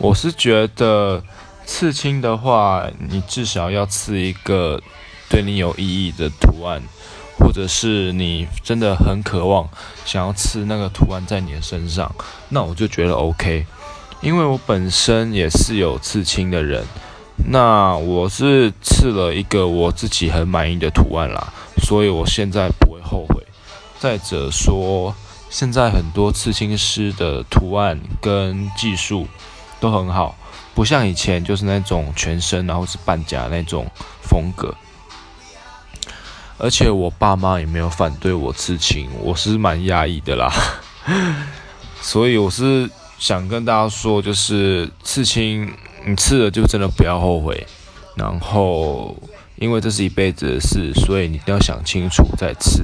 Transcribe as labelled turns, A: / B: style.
A: 我是觉得刺青的话，你至少要刺一个对你有意义的图案，或者是你真的很渴望想要刺那个图案在你的身上，那我就觉得 OK。因为我本身也是有刺青的人，那我是刺了一个我自己很满意的图案啦，所以我现在不会后悔。再者说，现在很多刺青师的图案跟技术都很好，不像以前就是那种全身然后是半甲那种风格。而且我爸妈也没有反对我刺青，我是蛮压抑的啦，所以我是。想跟大家说，就是刺青，你刺了就真的不要后悔。然后，因为这是一辈子的事，所以你一定要想清楚再刺。